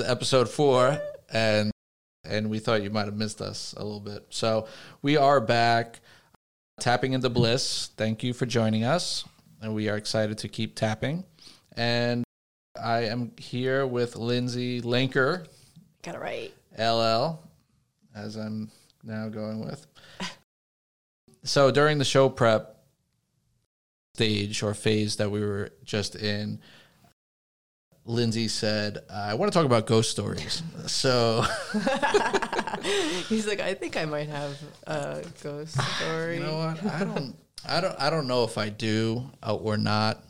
is episode four, and and we thought you might have missed us a little bit. So we are back, tapping into bliss. Thank you for joining us, and we are excited to keep tapping. And I am here with Lindsay Linker, Got it right. LL, as I'm now going with. So during the show prep stage or phase that we were just in, Lindsay said, "I want to talk about ghost stories." So He's like, I think I might have a ghost story. you know what? I don't, I don't, I don't know if I do uh, or not.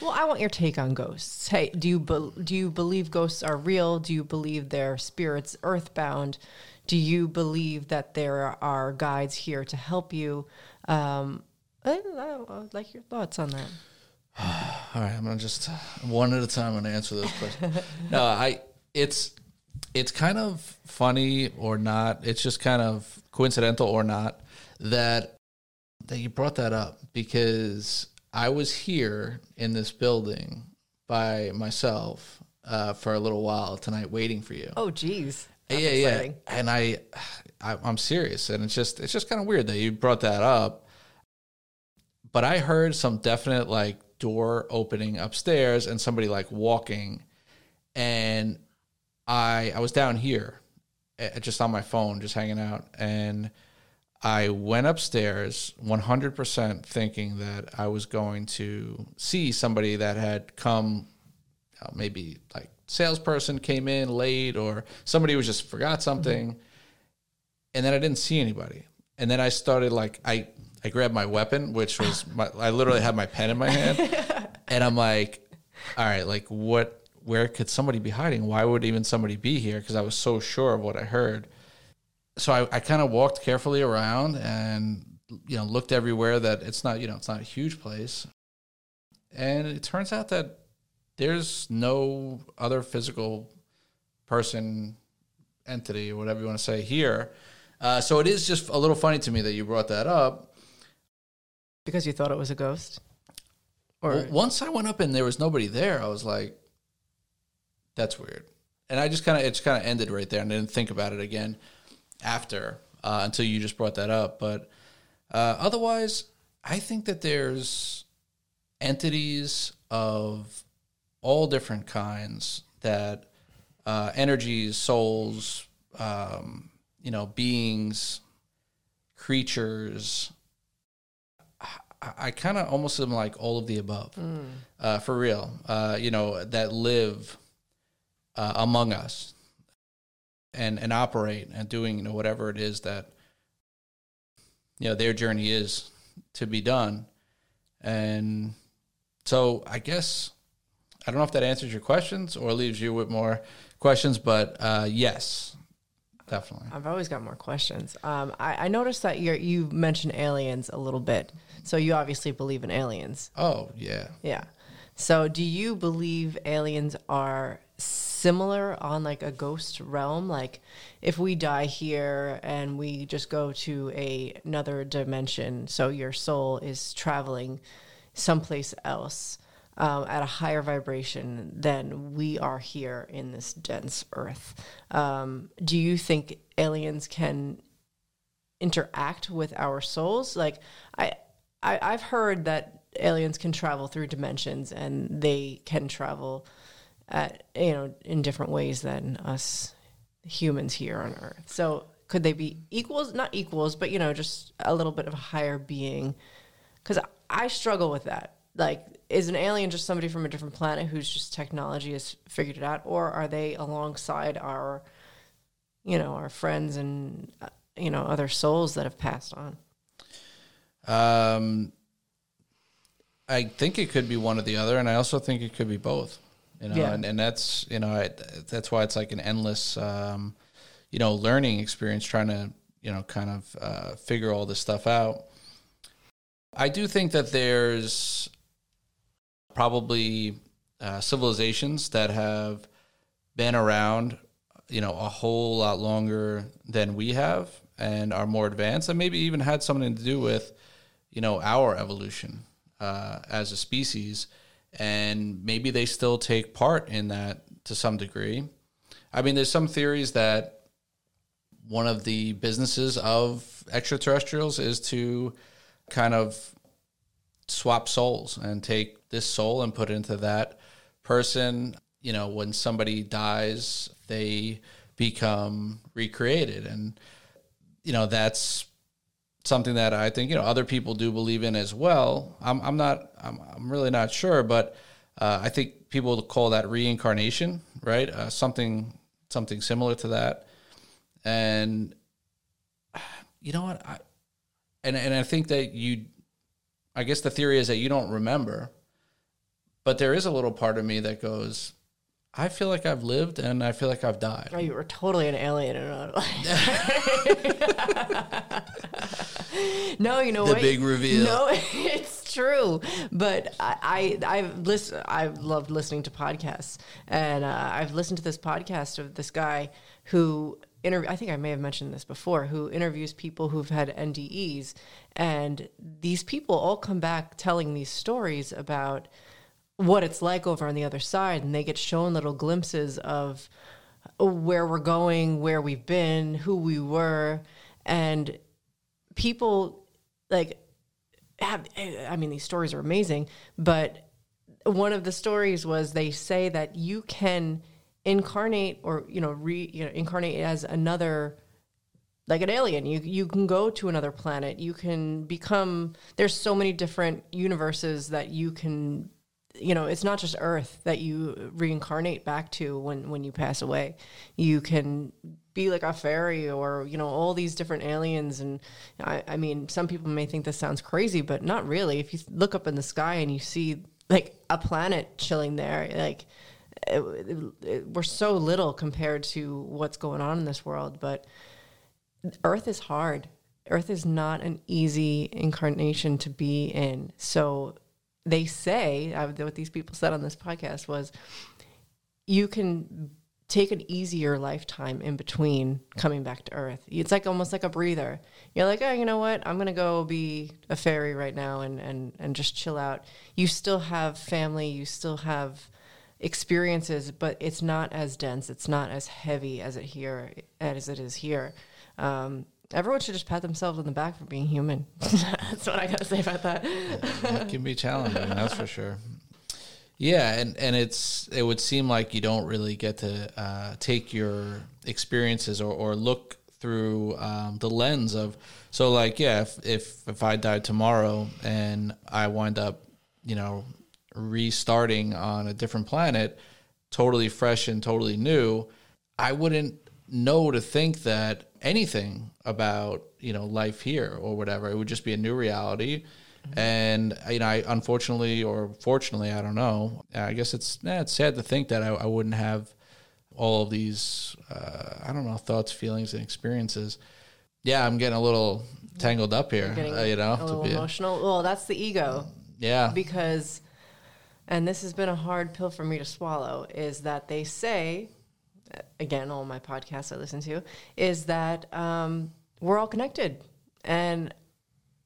Well, I want your take on ghosts. Hey, do you be- do you believe ghosts are real? Do you believe they're spirits earthbound? Do you believe that there are guides here to help you? Um, I, I, would like your thoughts on that. All right, I'm gonna just one at a time. I'm gonna answer those questions. no, I it's it's kind of funny or not. It's just kind of coincidental or not that that you brought that up because I was here in this building by myself uh, for a little while tonight, waiting for you. Oh, geez. That's yeah, exciting. yeah, and I, I, I'm serious, and it's just it's just kind of weird that you brought that up. But I heard some definite like door opening upstairs and somebody like walking, and I I was down here, just on my phone, just hanging out, and I went upstairs 100% thinking that I was going to see somebody that had come, know, maybe like salesperson came in late or somebody was just forgot something. Mm-hmm. And then I didn't see anybody. And then I started like, I, I grabbed my weapon, which was my, I literally had my pen in my hand. and I'm like, all right, like what, where could somebody be hiding? Why would even somebody be here? Because I was so sure of what I heard so I, I kind of walked carefully around and you know looked everywhere that it's not you know it's not a huge place and it turns out that there's no other physical person entity or whatever you want to say here uh, so it is just a little funny to me that you brought that up Because you thought it was a ghost? Or Well, once i went up and there was nobody there i was like that's weird and i just kind of it just kind of ended right there and I didn't think about it again after uh, until you just brought that up. But uh, otherwise, I think that there's entities of all different kinds that uh, energies, souls, um, you know, beings, creatures. I, I kind of almost am like all of the above, uh, for real. Uh, you know, that live uh, among us and and operate and doing you know whatever it is that you know their journey is to be done. And so i guess i don't know if that answers your questions or leaves you with more questions but uh yes definitely I've always got more questions. Um, I, I noticed that you you mentioned aliens a little bit, so you obviously believe in aliens. oh yeah Yeah. So, do you believe aliens are similar on like a ghost realm? Like, if we die here and we just go to a another dimension, so your soul is traveling someplace else um, at a higher vibration than we are here in this dense Earth. Um, do you think aliens can interact with our souls? Like, I, I I've heard that aliens can travel through dimensions and they can travel at you know in different ways than us humans here on earth so could they be equals not equals but you know just a little bit of a higher being because i struggle with that like is an alien just somebody from a different planet who's just technology has figured it out? Or are they alongside our you know our friends and uh, you know other souls that have passed on? Um i think it could be one or the other and i also think it could be both you know Yeah. and, and that's you know I, that's why it's like an endless um you know learning experience trying to you know kind of uh, figure all this stuff out. I do think that there's probably uh, civilizations that have been around you know a whole lot longer than we have and are more advanced and maybe even had something to do with you know our evolution uh, as a species, and maybe they still take part in that to some degree. I mean, there's some theories that one of the businesses of extraterrestrials is to kind of swap souls and take this soul and put it into that person. You know, when somebody dies, they become recreated. And, you know, that's something that I think, you know, other people do believe in as well. I'm, I'm not, I'm, I'm really not sure, but uh, I think people call that reincarnation, right? Uh, something, something similar to that. And, you know what? I, and, and I think that you, I guess the theory is that you don't remember, but there is a little part of me that goes, I feel like I've lived and I feel like I've died. Oh, you were totally an alien. in our life. no, you know the what? big reveal. No, it's true. But I, I I've listened. I've loved listening to podcasts, and uh, I've listened to this podcast of this guy who interview. I think I may have mentioned this before. Who interviews people who've had NDEs, and these people all come back telling these stories about what it's like over on the other side, and they get shown little glimpses of where we're going, where we've been, who we were, and people like have. I mean, these stories are amazing, but one of the stories was they say that you can incarnate or you know re you know incarnate as another like an alien you you can go to another planet you can become there's so many different universes that you can you know it's not just earth that you reincarnate back to when when you pass away. You can be like a fairy or you know all these different aliens. And I, I mean some people may think this sounds crazy but not really. If you look up in the sky and you see like a planet chilling there like it, it, it, we're so little compared to what's going on in this world. But earth is hard. Earth is not an easy incarnation to be in. So they say what these people said on this podcast was you can take an easier lifetime in between coming back to earth. It's like almost like a breather. You're like oh you know what? I'm gonna go be a fairy right now and and and just chill out. You still have family you still have experiences but it's not as dense it's not as heavy as it here as it is here. Um, Everyone should just pat themselves on the back for being human. that's what I got to say about that. it can be challenging, that's for sure. Yeah, and and it's it would seem like you don't really get to uh, take your experiences or, or look through um, the lens of so like yeah if, if if I died tomorrow and I wind up you know restarting on a different planet, totally fresh and totally new, I wouldn't know to think that anything about you know life here or whatever. It would just be a new reality. Mm-hmm. And you know, I unfortunately or fortunately, I don't know. I guess it's eh, it's sad to think that I, I wouldn't have all of these uh, I don't know thoughts, feelings, and experiences. Yeah, I'm getting a little tangled up here. Uh, you know, a little emotional. Well, that's the ego. Yeah, because, and this has been a hard pill for me to swallow. Is that they say again, all my podcasts I listen to, is that um, we're all connected. And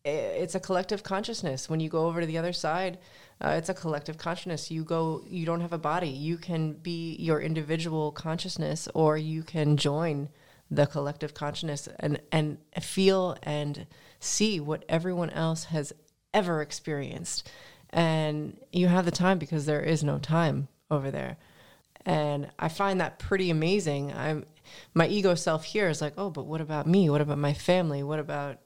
it's a collective consciousness. When you go over to the other side, uh, it's a collective consciousness. You go, you don't have a body. You can be your individual consciousness, or you can join the collective consciousness and and feel and see what everyone else has ever experienced. And you have the time because there is no time over there and I find that pretty amazing. I'm my ego self here is like, oh, but what about me? What about my family? What about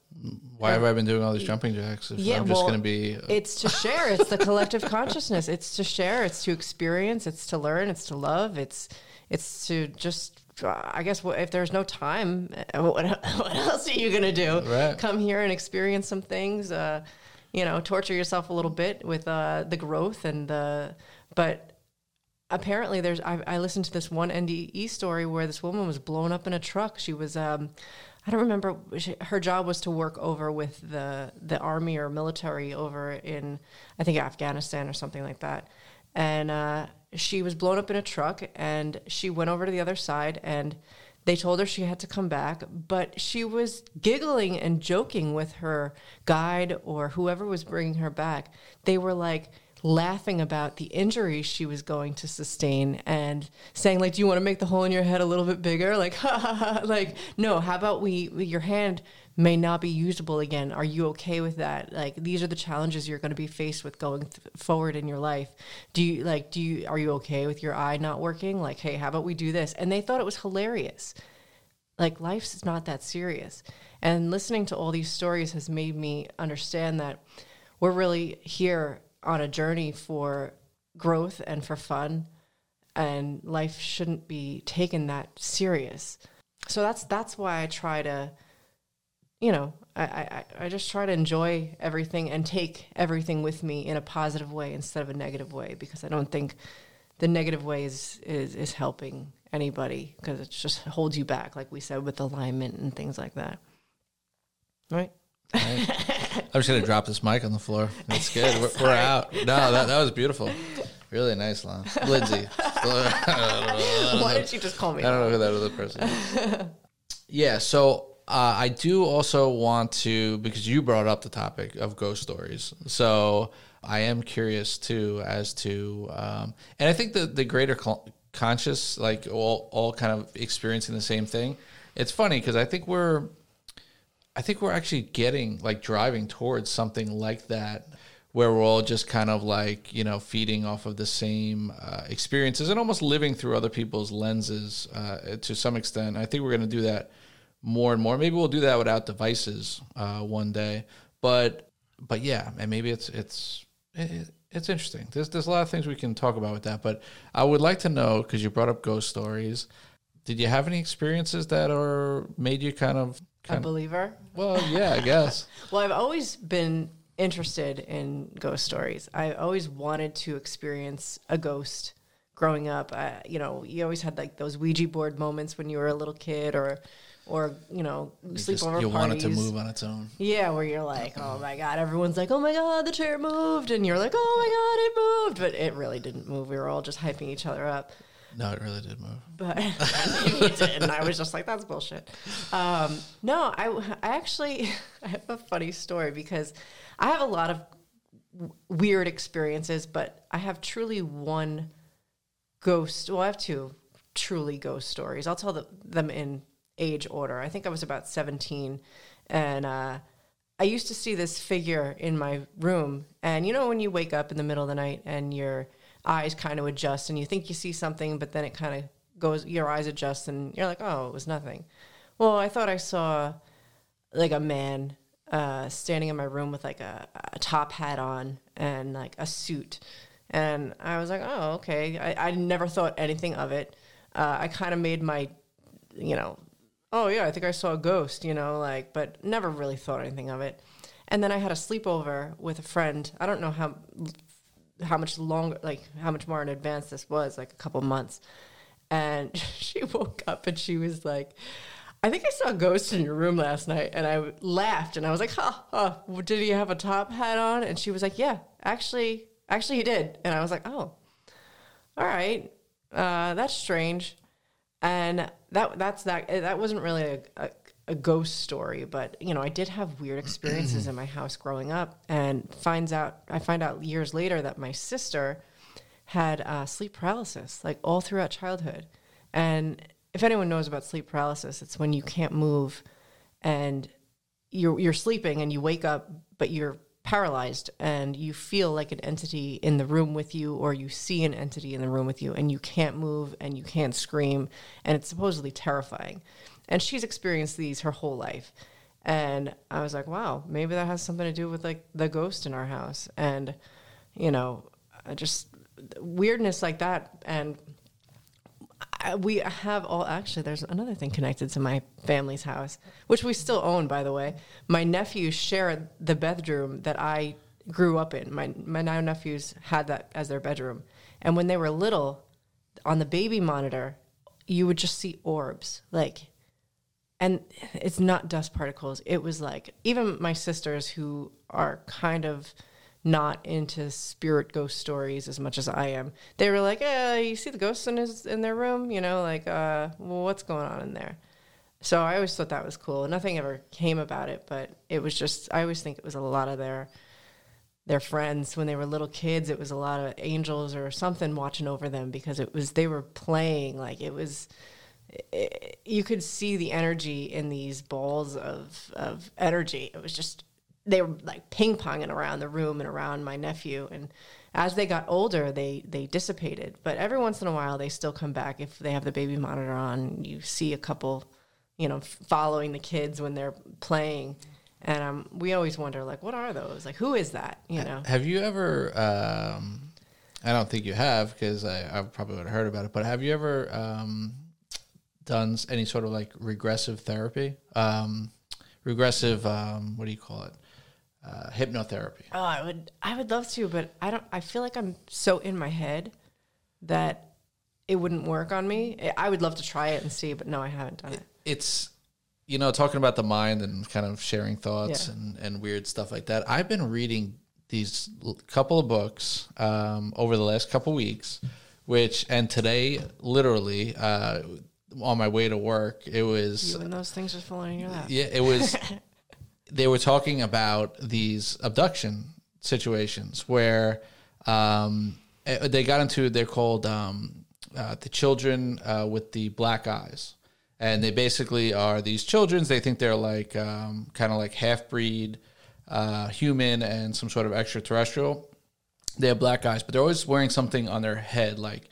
why have I been doing all these jumping jacks? If yeah, I'm just well, going to be. It's to share. It's the collective consciousness. It's to share. It's to experience. It's to learn. It's to love. It's it's to just. I guess if there's no time, what, what else are you going to do? Right. Come here and experience some things. Uh, you know, torture yourself a little bit with uh, the growth and the. But apparently there's I, I, listened to this one NDE story where this woman was blown up in a truck. She was um, I don't remember she, her job was to work over with the the army or military over in I think Afghanistan or something like that. And uh, she was blown up in a truck and she went over to the other side and They told her she had to come back, but she was giggling and joking with her guide or whoever was bringing her back. They were like laughing about the injury she was going to sustain and saying like do you want to make the hole in your head a little bit bigger? Like ha ha ha like no how about we your hand may not be usable again. Are you okay with that? Like these are the challenges you're going to be faced with going th- forward in your life. Do you like do you are you okay with your eye not working? Like hey how about we do this? And they thought it was hilarious. Like life's not that serious. And listening to all these stories has made me understand that we're really here on a journey for growth and for fun and life shouldn't be taken that serious. So that's that's why i try to you know I, I i just try to enjoy everything and take everything with me in a positive way instead of a negative way because i don't think the negative way is is, is helping anybody because it just holds you back like we said with alignment and things like that. Right I'm just gonna drop this mic on the floor. That's good. We're, we're out. No, that, that was beautiful. Really nice, Lon. Lindsay. why did you just call me I don't know who that other person is. yeah, so uh, I do also want to, because you brought up the topic of ghost stories. So I am curious too as to, um, and I think the, the greater cl- conscious, like all, all kind of experiencing the same thing. It's funny because I think we're, I think we're actually getting like driving towards something like that where we're all just kind of like, you know, feeding off of the same uh, experiences and almost living through other people's lenses uh, to some extent. I think we're going to do that more and more. Maybe we'll do that without devices uh, one day. But, but yeah, and maybe it's, it's, it, it's interesting. There's, there's a lot of things we can talk about with that. But I would like to know, because you brought up ghost stories, did you have any experiences that are made you kind of a believer well, yeah, I guess. well, I've always been interested in ghost stories. I always wanted to experience a ghost growing up. I, you know, you always had like those Ouija board moments when you were a little kid or or you know sleepover you parties. want it to move on its own. Yeah, where you're like, oh my god, everyone's like, oh my god, the chair moved, and you're like, oh my god, it moved, but it really didn't move. We were all just hyping each other up. No, it really did move. But did, and I was just like, that's bullshit. Um, no, I, I actually I have a funny story because I have a lot of w- weird experiences, but I have truly one ghost. Well, I have two truly ghost stories. I'll tell the, them in age order. I think I was about 17 and uh, I used to see this figure in my room. And you know, when you wake up in the middle of the night and your eyes kind of adjust and you think you see something, but then it kind of goes, your eyes adjust and you're like, oh, it was nothing. Well, I thought I saw like a man uh, standing in my room with like a, a top hat on and like a suit. And I was like, oh, okay. I, I never thought anything of it. Uh, I kind of made my, you know, oh yeah, I think I saw a ghost, you know, like, but never really thought anything of it. And then I had a sleepover with a friend. I don't know how how much longer, like how much more in advance this was, like a couple months. And she woke up and she was like, I think I saw a ghost in your room last night. And I laughed and I was like, huh, huh, did he have a top hat on? And she was like, yeah, actually, actually he did. And I was like, oh, all right, uh, that's strange. And that that's that. That wasn't really a, a, a ghost story, but you know, I did have weird experiences in my house growing up, and finds out I find out years later that my sister had uh, sleep paralysis, like all throughout childhood. And if anyone knows about sleep paralysis, it's when you can't move, and you're you're sleeping and you wake up, but you're paralyzed and you feel like an entity in the room with you or you see an entity in the room with you and you can't move and you can't scream and it's supposedly terrifying. And she's experienced these her whole life. And i was like wow maybe that has something to do with like the ghost in our house. And you know just weirdness like that and we have all actually there's another thing connected to my family's house which we still own by the way. My nephews share the bedroom that i grew up in. My my now nephews had that as their bedroom. And when they were little on the baby monitor you would just see orbs like and it's not dust particles. It was like even my sisters who are kind of not into spirit ghost stories as much as I am. They were like, "Eh, you see the ghosts in his in their room? You know, like, uh, well, what's going on in there?" So I always thought that was cool. Nothing ever came about it, but it was just I always think it was a lot of their their friends when they were little kids. It was a lot of angels or something watching over them because it was they were playing like it was. It, you could see the energy in these balls of of energy. It was just they were like ping ponging around the room and around my nephew. And as they got older, they they dissipated. But every once in a while, they still come back if they have the baby monitor on. You see a couple, you know, following the kids when they're playing. And um, we always wonder, like, what are those? Like, who is that? You know. Have you ever? Um, I don't think you have because I, I probably would have heard about it. But have you ever um, done any sort of like regressive therapy? Um, regressive. Um, what do you call it? Uh, hypnotherapy. Oh, I would, I would love to, but I don't. I feel like I'm so in my head that it wouldn't work on me. I would love to try it and see, but no, I haven't done it. It's you know talking about the mind and kind of sharing thoughts Yeah. and and weird stuff like that. I've been reading these l- couple of books um, over the last couple weeks, which and today literally uh, on my way to work it was You and those things are falling in your lap. yeah, it was. they were talking about these abduction situations where um, eh, they got into. They're called um, uh, the children uh, with the black eyes, and they basically are these children. They think they're like um, kind of like half breed, uh, human, and some sort of extraterrestrial. They have black eyes, but they're always wearing something on their head, like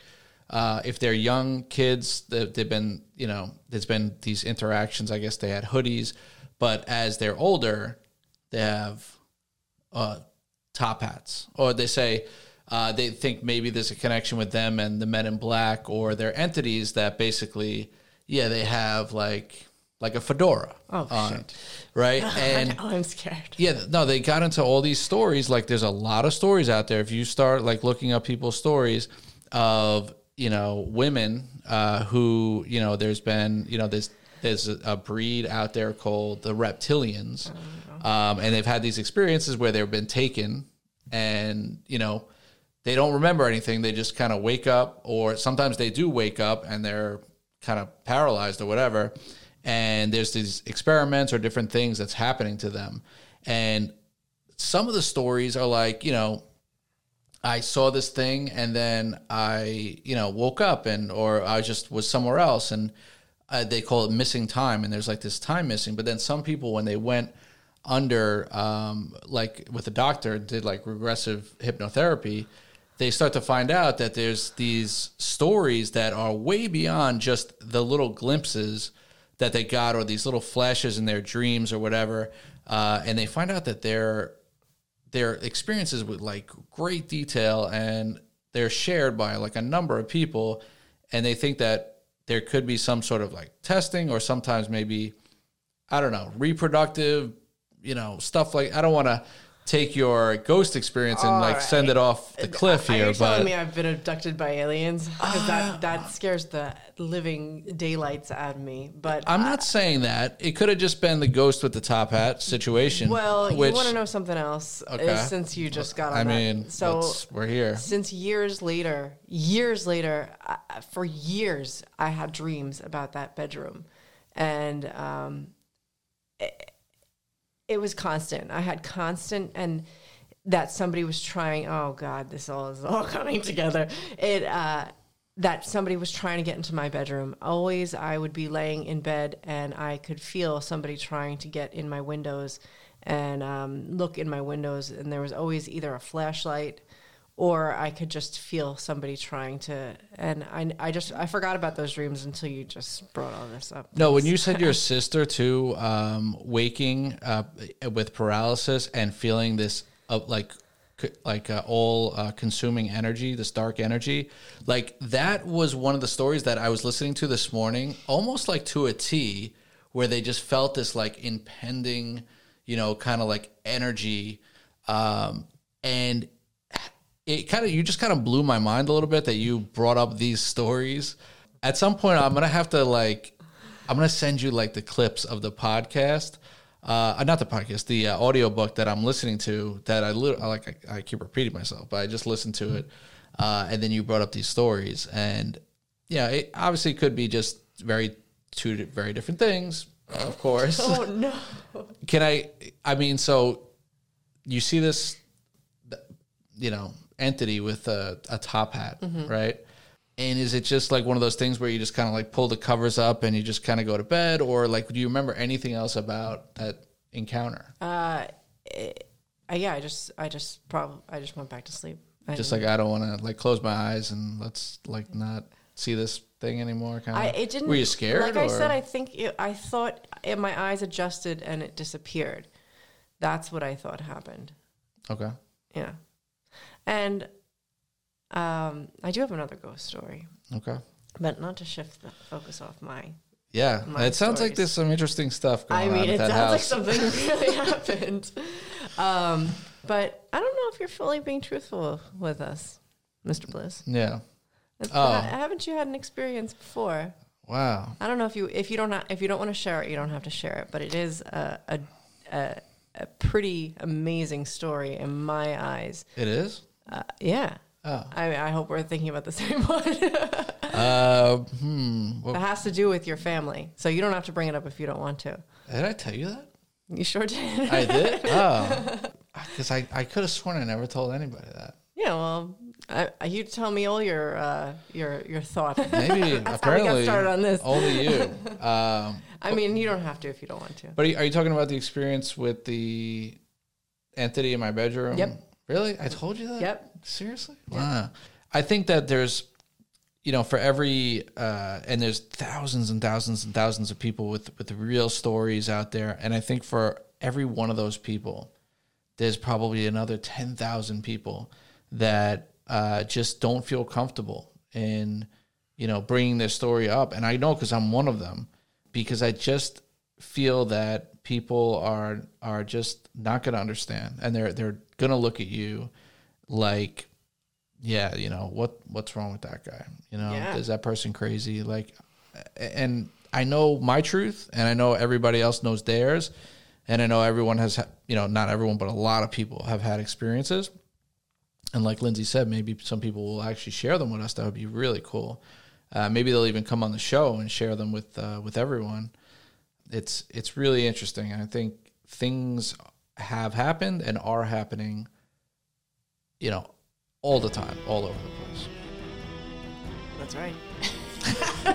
uh, if they're young kids, they- they've been, you know, there's been these interactions. I guess they had hoodies, but as they're older, they have uh, top hats, or they say uh, they think maybe there's a connection with them and the Men in Black, or they're entities that basically, yeah, they have like like a fedora Oh, on, shit. right? And I'm scared. yeah, no, they got into all these stories. Like, there's a lot of stories out there. If you start like looking up people's stories of you know women uh, who you know, there's been you know there's there's a, a breed out there called the reptilians, um, and they've had these experiences where they've been taken, and you know they don't remember anything. They just kind of wake up, or sometimes they do wake up and they're kind of paralyzed or whatever. And there's these experiments or different things that's happening to them. And some of the stories are like, you know, I saw this thing and then I, you know, woke up and, or I just was somewhere else and uh, they call it missing time. And there's like this time missing. But then some people, when they went under, um, like with a doctor, did like regressive hypnotherapy, they start to find out that there's these stories that are way beyond just the little glimpses that they got or these little flashes in their dreams or whatever. Uh, and they find out that they're their experiences with like great detail and they're shared by like a number of people and they think that there could be some sort of like testing or sometimes maybe i don't know reproductive you know stuff like i don't want to take your ghost experience and like send it off the cliff Are here you telling but me I've been abducted by aliens? Because that, that scares the living daylights out of me. But i'm not saying that it could have just been the ghost with the top hat situation well, you want to know something else? uh, Okay. Since you just got on i that. mean so let's- we're here since years later, years later, I, for years, I had dreams about that bedroom, and um, it, it was constant. I had constant and that somebody was trying. Oh God, this all is all coming together. It uh, that somebody was trying to get into my bedroom. Always, I would be laying in bed and I could feel somebody trying to get in my windows and um, look in my windows, and there was always either a flashlight or I could just feel somebody trying to. And I, I just I forgot about those dreams until you just brought all this up. No, when you said your sister too, um, waking up with paralysis and feeling this uh, like like uh, all uh, consuming energy, this dark energy, like that was one of the stories that I was listening to this morning, almost like to a T, where they just felt this like impending, you know, kind of like energy, um, and it kind of you just kind of blew my mind a little bit that you brought up these stories. At some point, I'm gonna have to like, I'm gonna send you like the clips of the podcast uh, not the podcast, the uh, audio book that I'm listening to that I, li- I like, I, I keep repeating myself, but I just listened to it. Uh, and then you brought up these stories and yeah, it obviously could be just very two very different things, of course. Oh no. Can I? I mean, so you see this, you know, entity with a, a top hat, right? And is it just like one of those things where you just kind of like pull the covers up and you just kind of go to bed, or like do you remember anything else about that encounter? Uh, it, uh, yeah, I just, I just probably, I just went back to sleep. I just like I don't want to like close my eyes and let's like not see this thing anymore. Kind of. I, it didn't. Were you scared? Like I said, I think it, I thought it, my eyes adjusted and it disappeared. That's what I thought happened. okay. Yeah, and um, I do have another ghost story, Okay. but not to shift the focus off my. Yeah, My it sounds like there's some interesting stuff going I on mean, at it that sounds like house. something really happened. Um, but I don't know if you're fully being truthful with us, Mr. Bliss. yeah. It's- Oh. ha- haven't you had an experience before? Wow. I don't know if you if you don't if you don't want to share it, you don't have to share it. But it is a a, a, a pretty amazing story in my eyes. It is. Uh, yeah, Oh. I I hope we're thinking about the same one. Uh, hmm. Well, it has to do with your family, so you don't have to bring it up if you don't want to. did I tell you that? You sure did. I did. Oh, because I, I could have sworn I never told anybody that. yeah, well, I, you tell me all your uh, your your thoughts. Maybe That's how we got apparently started on this. only you. Um, I mean, you don't have to if you don't want to. but are you, are you talking about the experience with the entity in my bedroom? Yep. Really? I told you that. Yep. Seriously? Wow. I think that there's, you know, for every uh, and there's thousands and thousands and thousands of people with with real stories out there, and I think for every one of those people, there's probably another ten thousand people that uh, just don't feel comfortable in, you know, bringing their story up, and I know because I'm one of them, because I just feel that people are are just not going to understand, and they're they're going to look at you like yeah, you know what what's wrong with that guy? You know, Yeah. is that person crazy? Like, and I know my truth, and I know everybody else knows theirs, and I know everyone has, you know, not everyone, but a lot of people have had experiences. And like Lindsay said, maybe some people will actually share them with us. That would be really cool. Uh, maybe they'll even come on the show and share them with uh, with everyone. It's it's really interesting, and I think things have happened and are happening. You know, all the time, all over the place. That's right.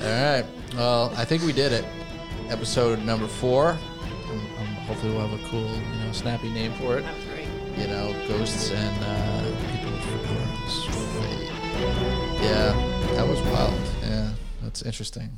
All right. Well, I think we did it. Episode number four. Um, um, hopefully, we'll have a cool, you know, snappy name for it. That's right. You know, ghosts and uh, people with. Yeah, that was wild. Yeah, that's interesting.